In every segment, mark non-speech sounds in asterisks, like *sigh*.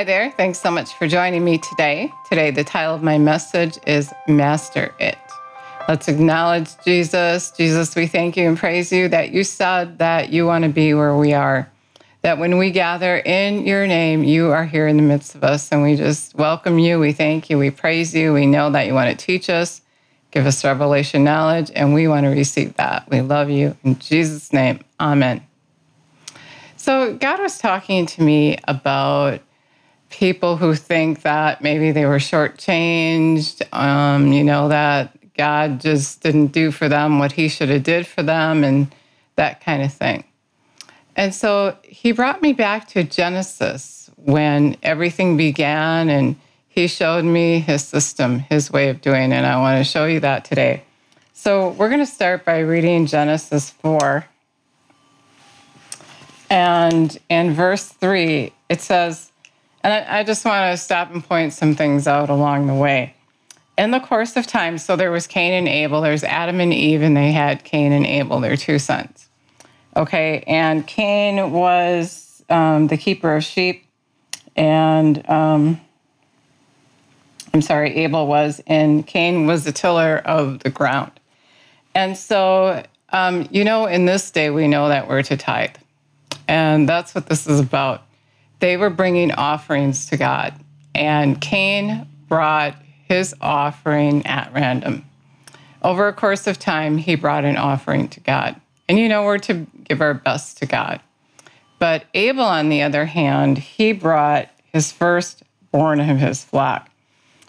Hi there. Thanks so much for joining me today. Today, the title of my message is Master It. Let's acknowledge Jesus. Jesus, we thank you and praise you that you said that you want to be where we are. That when we gather in your name, you are here in the midst of us. And we just welcome you. We thank you. We praise you. We know that you want to teach us, give us revelation knowledge, and we want to receive that. We love you. In Jesus' name, amen. So, God was talking to me about people who think that maybe they were shortchanged, um, you know, that God just didn't do for them what he should have did for them and that kind of thing. And so he brought me back to Genesis when everything began and he showed me his system, his way of doing it. And I want to show you that today. So we're going to start by reading Genesis 4. And in verse 3, it says, and I, I just want to stop and point some things out along the way in the course of time, so there was Cain and Abel, there's Adam and Eve, and they had Cain and Abel, their two sons. Okay, and Cain was um, the keeper of sheep, and um, I'm sorry, Abel was, and Cain was the tiller of the ground. And so, um, you know, in this day, we know that we're to tithe. And that's what this is about. They were bringing offerings to God, and Cain brought his offering at random. Over a course of time, he brought an offering to God. And you know, we're to give our best to God. But Abel, on the other hand, he brought his firstborn of his flock.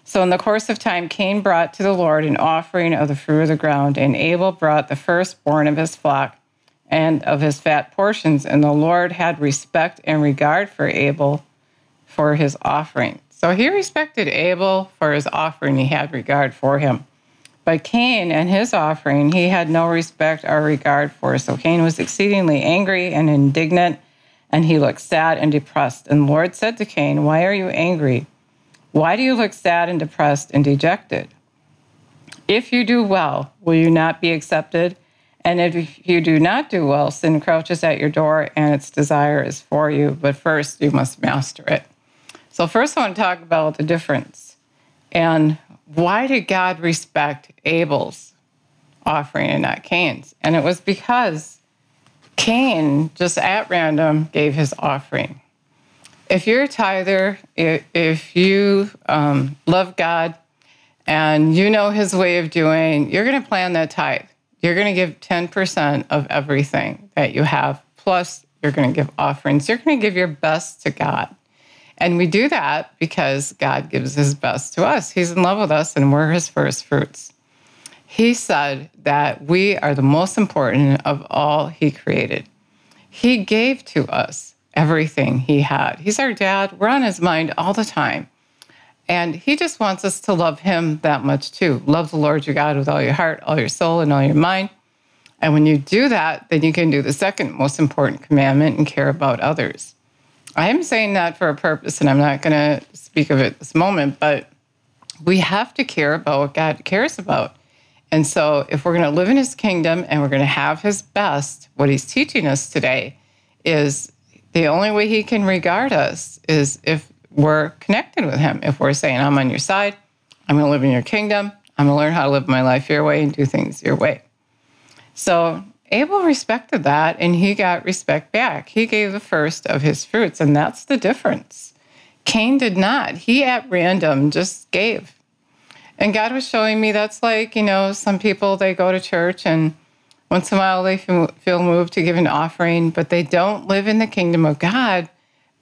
So, in the course of time, Cain brought to the Lord an offering of the fruit of the ground, and Abel brought the firstborn of his flock and of his fat portions. And the Lord had respect and regard for Abel for his offering. So he respected Abel for his offering, he had regard for him. But Cain and his offering, he had no respect or regard for. So Cain was exceedingly angry and indignant, and he looked sad and depressed. And the Lord said to Cain, Why are you angry? Why do you look sad and depressed and dejected? If you do well, will you not be accepted? And if you do not do well, sin crouches at your door and its desire is for you, but first you must master it. So, first, I want to talk about the difference. And why did God respect Abel's offering and not Cain's? And it was because Cain, just at random, gave his offering. If you're a tither, if you um, love God and you know his way of doing, you're going to plan that tithe. You're going to give 10% of everything that you have, plus you're going to give offerings. You're going to give your best to God. And we do that because God gives his best to us. He's in love with us and we're his first fruits. He said that we are the most important of all he created. He gave to us everything he had. He's our dad. We're on his mind all the time. And he just wants us to love him that much too. Love the Lord your God with all your heart, all your soul, and all your mind. And when you do that, then you can do the second most important commandment and care about others. I am saying that for a purpose, and I'm not going to speak of it this moment, but we have to care about what God cares about. And so, if we're going to live in his kingdom and we're going to have his best, what he's teaching us today is the only way he can regard us is if we're connected with him. If we're saying, I'm on your side, I'm going to live in your kingdom, I'm going to learn how to live my life your way and do things your way. So, Abel respected that and he got respect back. He gave the first of his fruits, and that's the difference. Cain did not. He at random just gave. And God was showing me that's like, you know, some people, they go to church and once in a while they feel moved to give an offering, but they don't live in the kingdom of God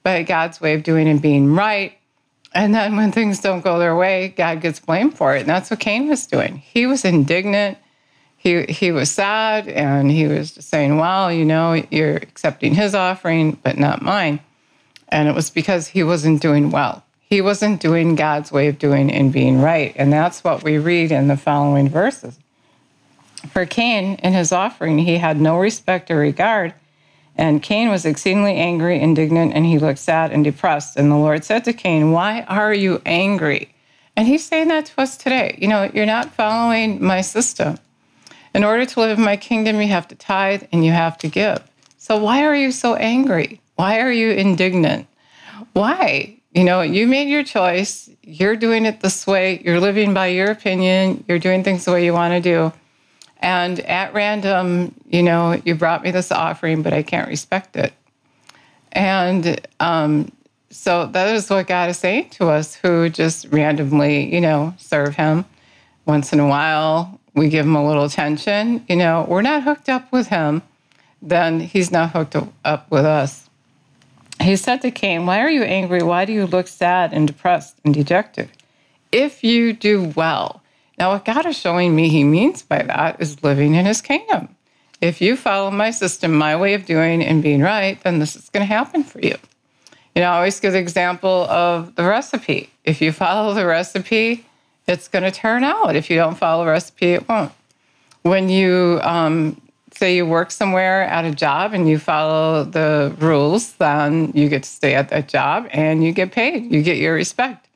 by God's way of doing and being right. And then when things don't go their way, God gets blamed for it. And that's what Cain was doing. He was indignant he he was sad and he was just saying, "Well, you know, you're accepting his offering, but not mine." And it was because he wasn't doing well. He wasn't doing God's way of doing and being right, and that's what we read in the following verses. For Cain, in his offering, he had no respect or regard, and Cain was exceedingly angry, indignant, and he looked sad and depressed. And the Lord said to Cain, "Why are you angry?" And he's saying that to us today. You know, you're not following my system. In order to live in my kingdom, you have to tithe and you have to give. So why are you so angry? Why are you indignant? Why? you know, you made your choice. You're doing it this way. You're living by your opinion. You're doing things the way you want to do. And at random, you know, you brought me this offering, but I can't respect it. And um, so that is what God is saying to us who just randomly, you know, serve Him. Once in a while, we give Him a little attention. You know, we're not hooked up with Him, then He's not hooked up with us. He said to Cain, Why are you angry? Why do you look sad and depressed and dejected? If you do well. Now, what God is showing me He means by that is living in His kingdom. If you follow my system, my way of doing and being right, then this is going to happen for you. You know, I always give the example of the recipe. If you follow the recipe, it's going to turn out. If you don't follow the recipe, it won't. When you um, say you work somewhere at a job and you follow the rules, then you get to stay at that job and you get paid. You get your respect.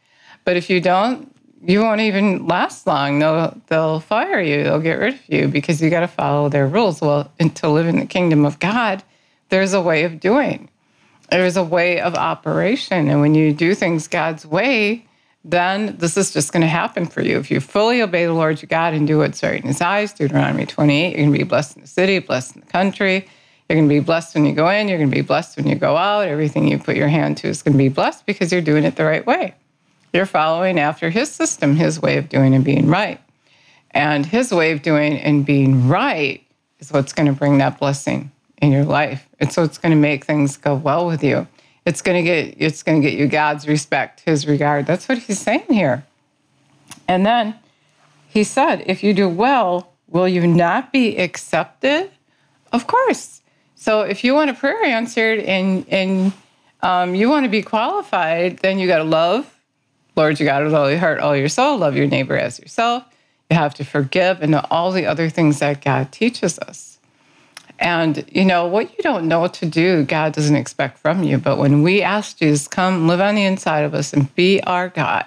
But if you don't, you won't even last long. They'll they'll fire you. They'll get rid of you because you got to follow their rules. Well, and to live in the kingdom of God, there's a way of doing. There's a way of operation, and when you do things God's way, then this is just going to happen for you. If you fully obey the Lord your God and do what's right in His eyes, Deuteronomy 28, you're going to be blessed in the city, blessed in the country. You're going to be blessed when you go in. You're going to be blessed when you go out. Everything you put your hand to is going to be blessed because you're doing it the right way. You're following after His system, His way of doing and being right. And His way of doing and being right is what's going to bring that blessing in your life. And so it's going to make things go well with you it's going to get it's going to get you God's respect, His regard. That's what He's saying here. And then He said, "If you do well, will you not be accepted?" Of course. So if you want a prayer answered and and um, you want to be qualified, then you got to love. Lord, you got to love all your heart, all your soul. Love your neighbor as yourself. You have to forgive and all the other things that God teaches us. And, you know, what you don't know to do, God doesn't expect from you. But when we ask Jesus, come live on the inside of us and be our God,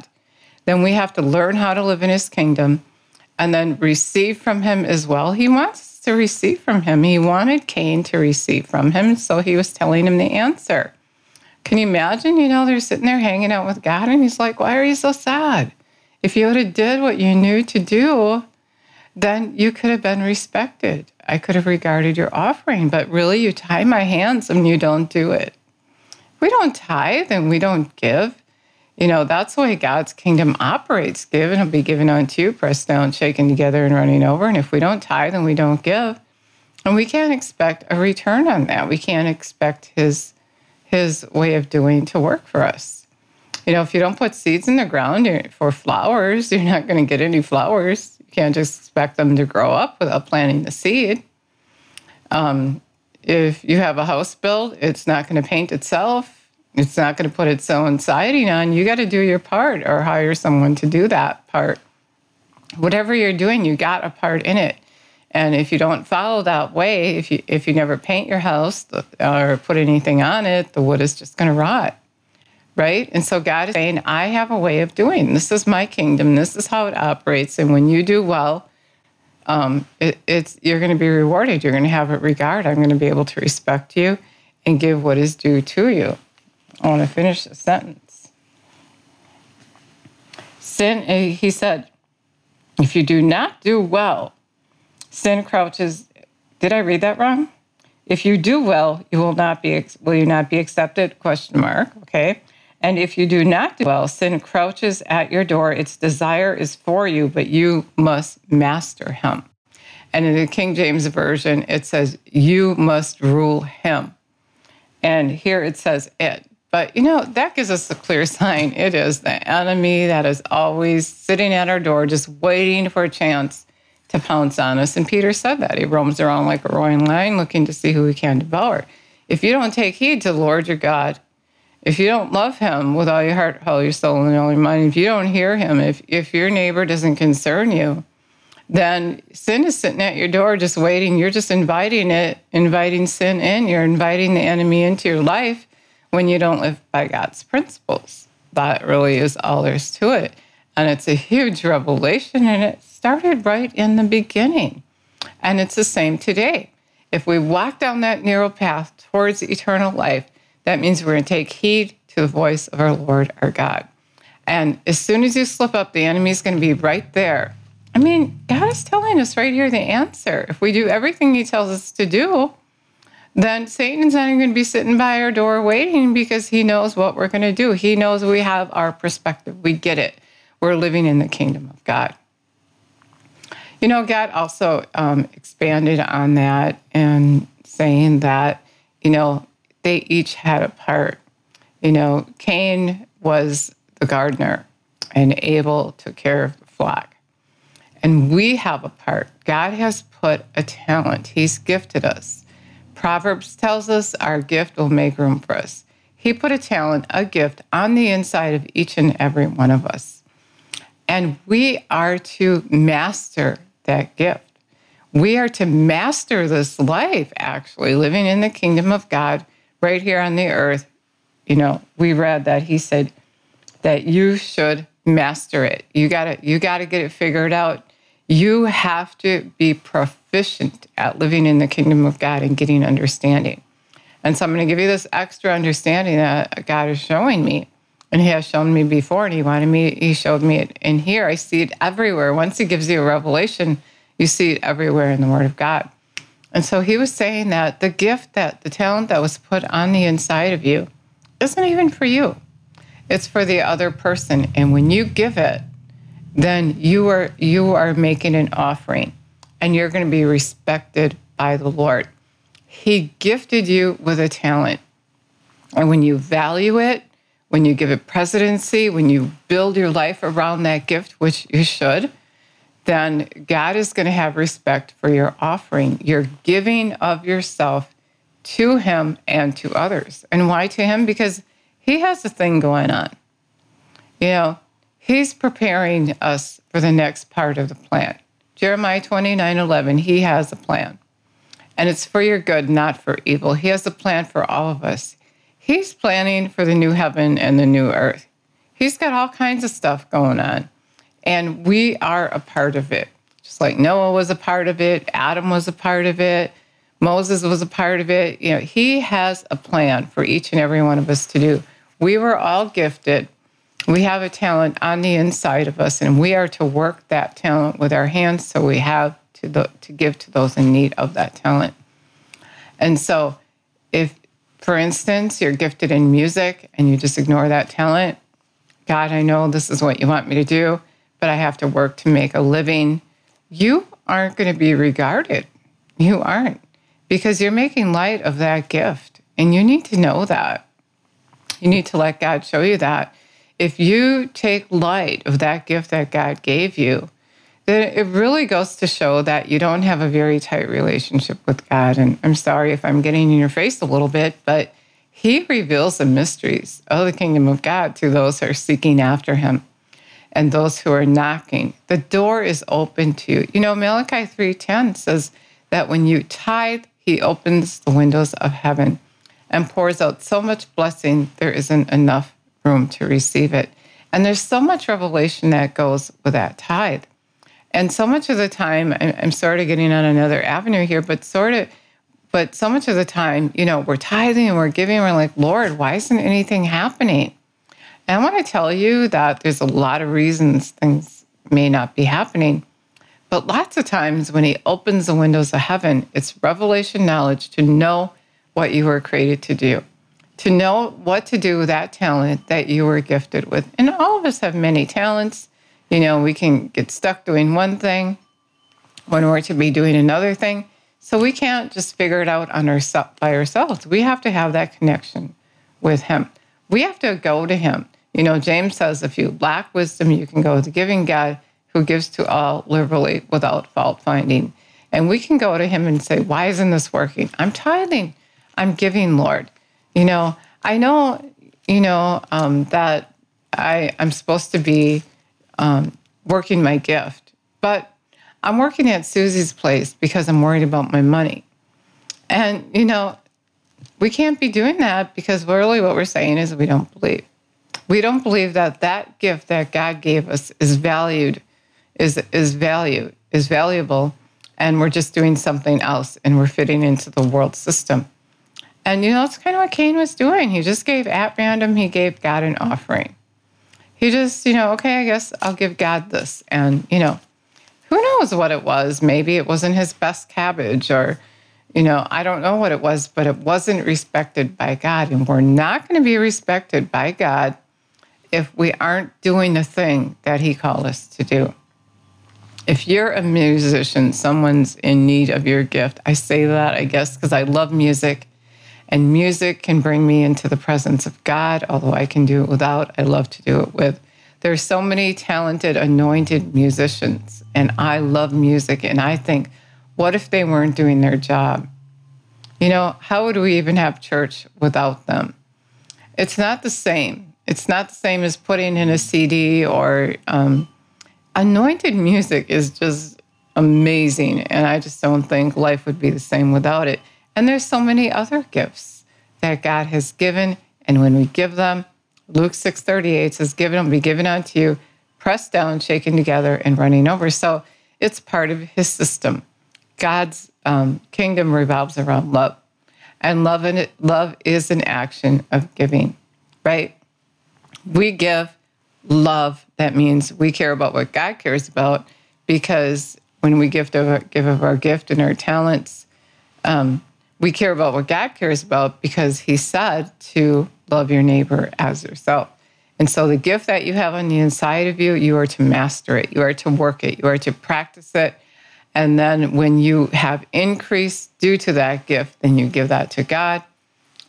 then we have to learn how to live in his kingdom and then receive from him as well. He wants to receive from him. He wanted Cain to receive from him. So he was telling him the answer. Can you imagine? You know, they're sitting there hanging out with God and he's like, why are you so sad? If you would have did what you knew to do, then you could have been respected. I could have regarded your offering, but really you tie my hands and you don't do it. We don't tithe and we don't give. You know, that's the way God's kingdom operates. Give and it'll be given unto you, pressed down, shaken together, and running over. And if we don't tithe and we don't give, and we can't expect a return on that. We can't expect his his way of doing to work for us. You know, if you don't put seeds in the ground for flowers, *laughs* you're not going to get any flowers You can't just expect them to grow up without planting the seed. Um, if you have a house built, it's not going to paint itself. It's not going to put its own siding on. You got to do your part or hire someone to do that part. Whatever you're doing, you got a part in it. And if you don't follow that way, if you if you never paint your house or put anything on it, the wood is just going to rot right? And so God is saying, I have a way of doing. This is my kingdom. This is how it operates. And when you do well, um, it, it's you're going to be rewarded. You're going to have it regard. I'm going to be able to respect you and give what is due to you. I want to finish the sentence. Sin, eh, he said, if you do not do well, sin crouches. Did I read that wrong? If you do well, you will not be. Will you not be accepted? Question mark. Okay. And if you do not do well, sin crouches at your door. Its desire is for you, but you must master him. And in the King James Version, it says, You must rule him. And here it says it. But you know, that gives us a clear *laughs* sign. It is the enemy that is always sitting at our door, just waiting for a chance to pounce on us. And Peter said that. He roams around like a roaring lion looking to see who he can devour. If you don't take heed to the Lord your God, if you don't love him with all your heart, all your soul, and all your mind, if you don't hear him, if, if your neighbor doesn't concern you, then sin is sitting at your door just waiting. You're just inviting it, inviting sin in. You're inviting the enemy into your life when you don't live by God's principles. That really is all there's to it. And it's a huge revelation, and it started right in the beginning. And it's the same today. If we walk down that narrow path towards eternal life, that means we're going to take heed to the voice of our Lord our God. And as soon as you slip up, the enemy is going to be right there. I mean, God is telling us right here the answer. If we do everything He tells us to do, then Satan's not even going to be sitting by our door waiting because he knows what we're going to do. He knows we have our perspective. We get it. We're living in the kingdom of God. You know, God also um, expanded on that and saying that, you know, they each had a part. You know, Cain was the gardener and Abel took care of the flock. And we have a part. God has put a talent, He's gifted us. Proverbs tells us our gift will make room for us. He put a talent, a gift on the inside of each and every one of us. And we are to master that gift. We are to master this life, actually, living in the kingdom of God right here on the earth. You know, we read that he said that you should master it. You gotta, you gotta get it figured out you have to be proficient at living in the kingdom of God and getting understanding. And so I'm going to give you this extra understanding that God is showing me. And He has shown me before, and He wanted me, He showed me it in here. I see it everywhere. Once He gives you a revelation, you see it everywhere in the Word of God. And so He was saying that the gift, that the talent that was put on the inside of you, isn't even for you, it's for the other person. And when you give it, then you are you are making an offering and you're going to be respected by the Lord. He gifted you with a talent. And when you value it, when you give it presidency, when you build your life around that gift, which you should, then God is going to have respect for your offering, your giving of yourself to Him and to others. And why to Him? Because He has a thing going on. You know, He's preparing us for the next part of the plan. Jeremiah 29 11, He has a plan. And it's for your good, not for evil. He has a plan for all of us. He's planning for the new heaven and the new earth. He's got all kinds of stuff going on. And we are a part of it. Just like Noah was a part of it, Adam was a part of it, Moses was a part of it. You know, he has a plan for each and every one of us to do. We were all gifted we have a talent on the inside of us, and we are to work that talent with our hands so we have to, the, to give to those in need of that talent. And so, if, for instance, you're gifted in music and you just ignore that talent, God, I know this is what you want me to do, but I have to work to make a living. You aren't going to be regarded. You aren't because you're making light of that gift. And you need to know that. You need to let God show you that if you take light of that gift that God gave you, it really goes to show that you don't have a very tight relationship with God. And I'm sorry if I'm getting in your face a little bit, but He reveals the mysteries of the kingdom of God to those who are seeking after Him and those who are knocking. The door is open to you. You know, Malachi 3:10 says that when you tithe, He opens the windows of heaven and pours out so much blessing there isn't enough room to receive it. And there's so much revelation that goes with that tithe. And so much of the time, I'm sort of getting on another avenue here, but sort of, but so much of the time, you know, we're tithing and we're giving, and we're like, Lord, why isn't anything happening? And I want to tell you that there's a lot of reasons things may not be happening. But lots of times when he opens the windows of heaven, it's revelation knowledge to know what you were created to do to know what to do with that talent that you were gifted with. And all of us have many talents. You know, we can get stuck doing one thing when we're to be doing another thing. So we can't just figure it out on our, by ourselves. We have to have that connection with Him. We have to go to Him. You know, James says, if you lack wisdom, you can go to the giving God who gives to all liberally without fault finding. And we can go to Him and say, Why isn't this working? I'm tithing. I'm giving, Lord. You know, I know, you know, um, that I, I'm supposed to be um, working my gift, but I'm working at Susie's place because I'm worried about my money. And, you know, we can't be doing that because really what we're saying is we don't believe. We don't believe that that gift that God gave us is valued, is, is valued, is valuable, and we're just doing something else and we're fitting into the world system. And you know, that's kind of what Cain was doing. He just gave at random, he gave God an offering. He just, you know, okay, I guess I'll give God this. And, you know, who knows what it was? Maybe it wasn't his best cabbage or, you know, I don't know what it was, but it wasn't respected by God. And we're not going to be respected by God if we aren't doing the thing that he called us to do. If you're a musician, someone's in need of your gift. I say that, I guess, because I love music and music can bring me into the presence of God, although I can do it without. I love to do it with. There's so many talented, anointed musicians, and I love music. And I think, what if they weren't doing their job? You know, how would we even have church without them? It's not the same. It's not the same as putting in a CD or um, anointed music is just amazing. And I just don't think life would be the same without it. And there's so many other gifts that God has given. And when we give them, Luke 6:38 says, given will be given unto you, pressed down, shaken together, and running over. So it's part of his system. God's um, kingdom revolves around love. And love, it, love is an action of giving, right? We give love. That means we care about what God cares about because when we give give of our gift and our talents, um, we care about what God cares about because He said to love your neighbor as yourself. And so the gift that you have on the inside of you, you are to master it, you are to work it, you are to practice it. And then when you have increase due to that gift, then you give that to God.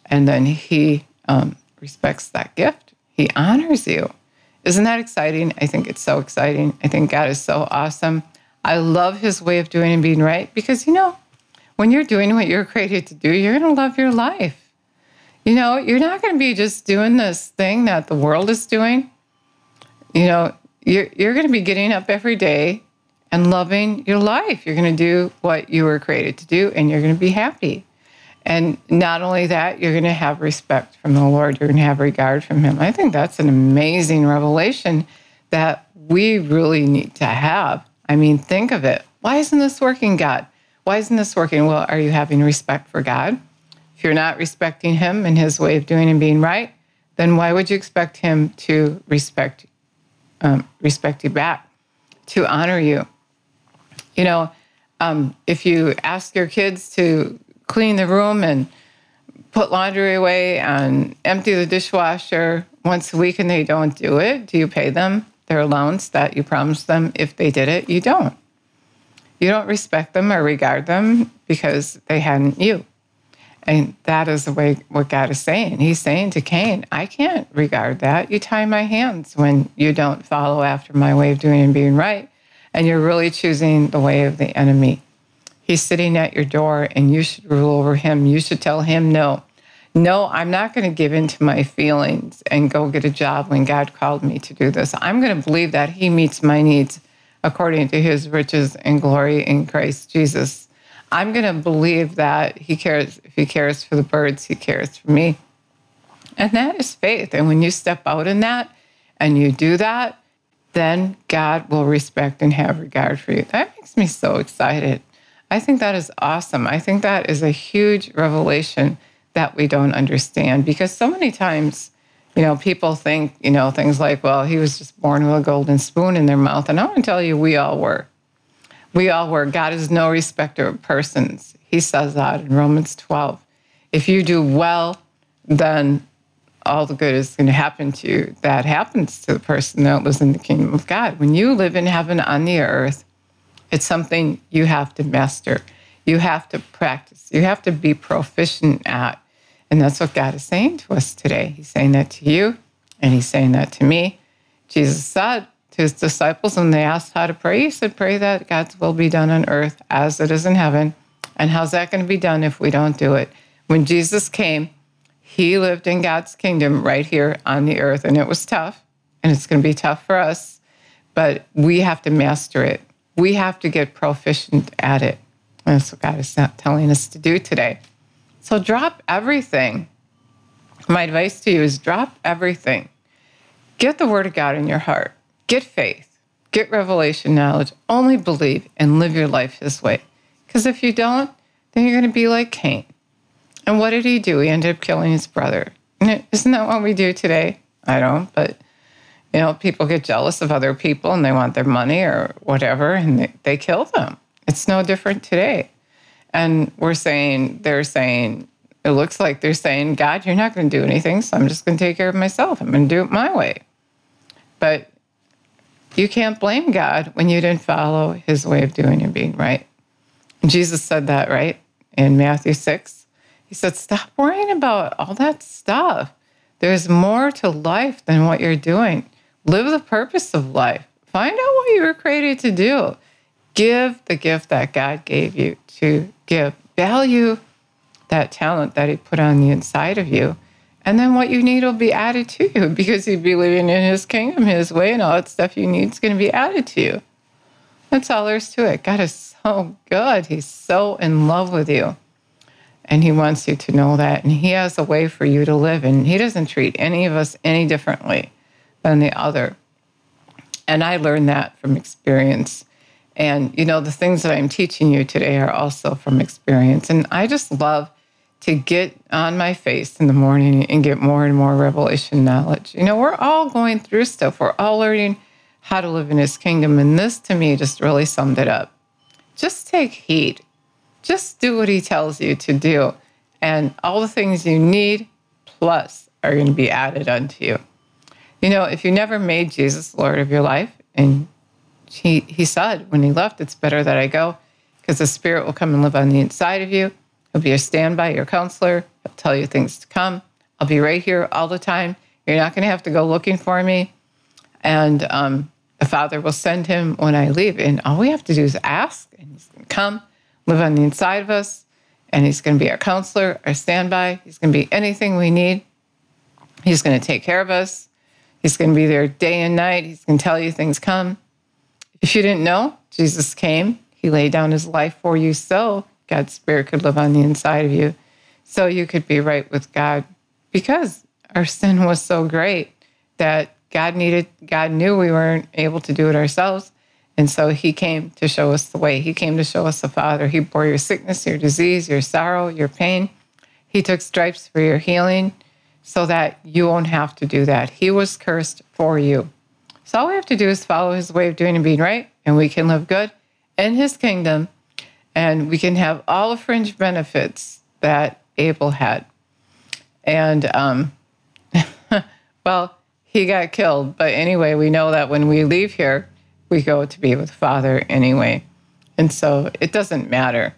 And then He um, respects that gift, He honors you. Isn't that exciting? I think it's so exciting. I think God is so awesome. I love His way of doing and being right because, you know, when you're doing what you're created to do, you're going to love your life. You know, you're not going to be just doing this thing that the world is doing. You know, you're, you're going to be getting up every day and loving your life. You're going to do what you were created to do, and you're going to be happy. And not only that, you're going to have respect from the Lord, you're going to have regard from Him. I think that's an amazing revelation that we really need to have. I mean, think of it. Why isn't this working, God? Why isn't this working? Well, are you having respect for God? If you're not respecting Him and His way of doing and being right, then why would you expect Him to respect um, respect you back, to honor you? You know, um, if you ask your kids to clean the room and put laundry away and empty the dishwasher once a week and they don't do it, do you pay them their allowance that you promised them if they did it? You don't. You don't respect them or regard them because they hadn't you. And that is the way what God is saying. He's saying to Cain, I can't regard that. You tie my hands when you don't follow after my way of doing and being right. And you're really choosing the way of the enemy. He's sitting at your door and you should rule over him. You should tell him, no, no, I'm not going to give in to my feelings and go get a job when God called me to do this. I'm going to believe that he meets my needs according to his riches and glory in Christ Jesus. I'm going to believe that he cares. If he cares for the birds, he cares for me. And that is faith. And when you step out in that and you do that, then God will respect and have regard for you. That makes me so excited. I think that is awesome. I think that is a huge revelation that we don't understand because so many times you know, people think, you know, things like, well, he was just born with a golden spoon in their mouth. And I want to tell you, we all were. We all were. God is no respecter of persons. He says that in Romans 12. If you do well, then all the good is going to happen to you. That happens to the person that lives in the kingdom of God. When you live in heaven on the earth, it's something you have to master. You have to practice. You have to be proficient at. And that's what God is saying to us today. He's saying that to you, and He's saying that to me. Jesus said to His disciples when they asked how to pray, He said, Pray that God's will be done on earth as it is in heaven. And how's that going to be done if we don't do it? When Jesus came, He lived in God's kingdom right here on the earth, and it was tough, and it's going to be tough for us, but we have to master it. We have to get proficient at it. And that's what God is telling us to do today. So drop everything. My advice to you is drop everything. Get the word of God in your heart. Get faith. Get revelation knowledge. Only believe and live your life His way. Because if you don't, then you're going to be like Cain. And what did he do? He ended up killing his brother. Isn't that what we do today? I don't, but you know, people get jealous of other people and they want their money or whatever, and they, they kill them. It's no different today. And we're saying, they're saying, it looks like they're saying, God, you're not going to do anything, so I'm just going to take care of myself. I'm going to do it my way. But you can't blame God when you didn't follow his way of doing and being right. And Jesus said that, right? In Matthew 6. He said, Stop worrying about all that stuff. There's more to life than what you're doing. Live the purpose of life. Find out what you were created to do. Give the gift that God gave you to give. Value that talent that He put on the inside of you. And then what you need will be added to you *laughs* because you'd be living in His kingdom, His way, and all that stuff you need is going to be added to you. That's all there is to it. God is so good. He's so in love with you. And He wants you to know that. And He has a way for you to live. And He doesn't treat any of us any differently than the other. And I learned that from experience. And, you know, the things that I'm teaching you today are also from experience. And I just love to get on my face in the morning and get more and more revelation knowledge. You know, we're all going through stuff, we're all learning how to live in his kingdom. And this to me just really summed it up. Just take heed, just do what he tells you to do. And all the things you need plus are going to be added unto you. You know, if you never made Jesus Lord of your life, and he, he said when he left, it's better that I go because the Spirit will come and live on the inside of you. He'll be your standby, your counselor. He'll tell you things to come. I'll be right here all the time. You're not going to have to go looking for me. And um, the Father will send him when I leave. And all we have to do is ask, and he's going to come, live on the inside of us, and he's going to be our counselor, our standby. He's going to be anything we need. He's going to take care of us. He's going to be there day and night. He's going to tell you things come. If you didn't know, Jesus came. He laid down his life for you so God's Spirit could live on the inside of you, so you could be right with God. Because our sin was so great that God needed, God knew we weren't able to do it ourselves. And so he came to show us the way. He came to show us the Father. He bore your sickness, your disease, your sorrow, your pain. He took stripes for your healing so that you won't have to do that. He was cursed for you. So all we have to do is follow his way of doing and being right, and we can live good in his kingdom, and we can have all the fringe benefits that Abel had. And, um, *laughs* well, he got killed. But anyway, we know that when we leave here, we go to be with Father anyway. And so it doesn't matter.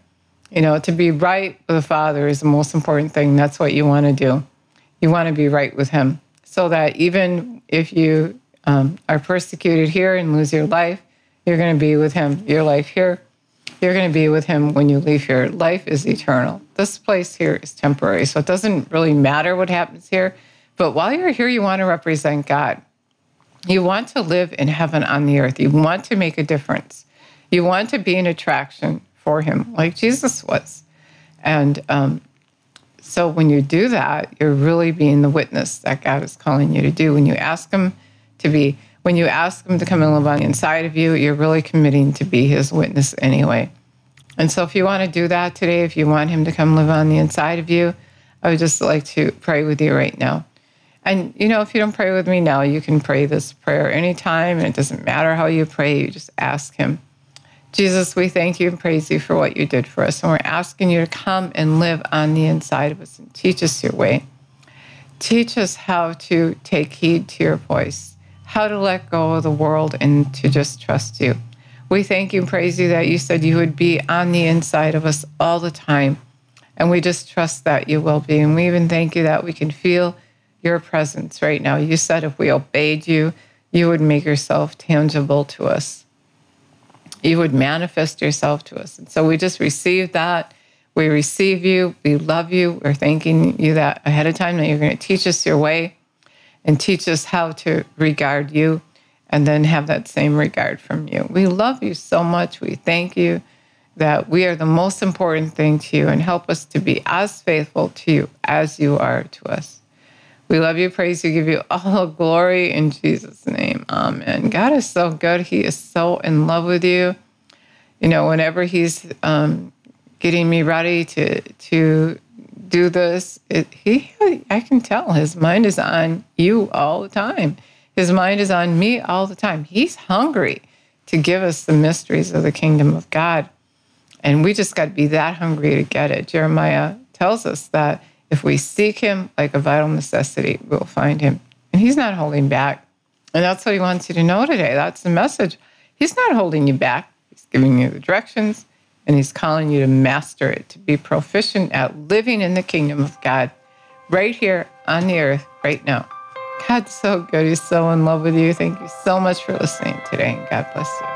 You know, to be right with the Father is the most important thing. That's what you want to do you want to be right with Him so that even if you um, are persecuted here and lose your life, you're going to be with Him. Your life here, you're going to be with Him when you leave here. Life is eternal. This place here is temporary. So it doesn't really matter what happens here. But while you're here, you want to represent God. You want to live in heaven on the earth. You want to make a difference. You want to be an attraction for Him, like Jesus was. And um, so when you do that, you're really being the witness that God is calling you to do. When you ask Him to be, when you ask Him to come and live on the inside of you, you're really committing to be His witness anyway. And so if you want to do that today, if you want Him to come live on the inside of you, I would just like to pray with you right now. And you know, if you don't pray with me now, you can pray this prayer anytime, and it doesn't matter how you pray, you just ask Him. Jesus, we thank you and praise you for what you did for us. And we're asking you to come and live on the inside of us and teach us your way. Teach us how to take heed to your voice, how to let go of the world and to just trust you. We thank you and praise you that you said you would be on the inside of us all the time. And we just trust that you will be. And we even thank you that we can feel your presence right now. You said if we obeyed you, you would make yourself tangible to us you would manifest yourself to us. And so we just receive that. We receive you. We love you. We're thanking you that ahead of time that you're going to teach us your way and teach us how to regard you and then have that same regard from you. We love you so much. We thank you that we are the most important thing to you and help us to be as faithful to you as you are to us. We love you, praise you, give you all glory in Jesus' name. Amen. God is so good. He is so in love with you. You know, whenever He's um, getting me ready to to do this. It, he, I can tell his mind is on you all the time. His mind is on me all the time. He's hungry to give us the mysteries of the kingdom of God. And we just got to be that hungry to get it. Jeremiah tells us that if we seek him like a vital necessity, we'll find him. And he's not holding back. And that's what he wants you to know today. That's the message. He's not holding you back, he's giving you the directions and he's calling you to master it, to be proficient at living in the kingdom of God right here on the earth right now. God's so good. He's so in love with you. Thank you so much for listening today, and God bless you.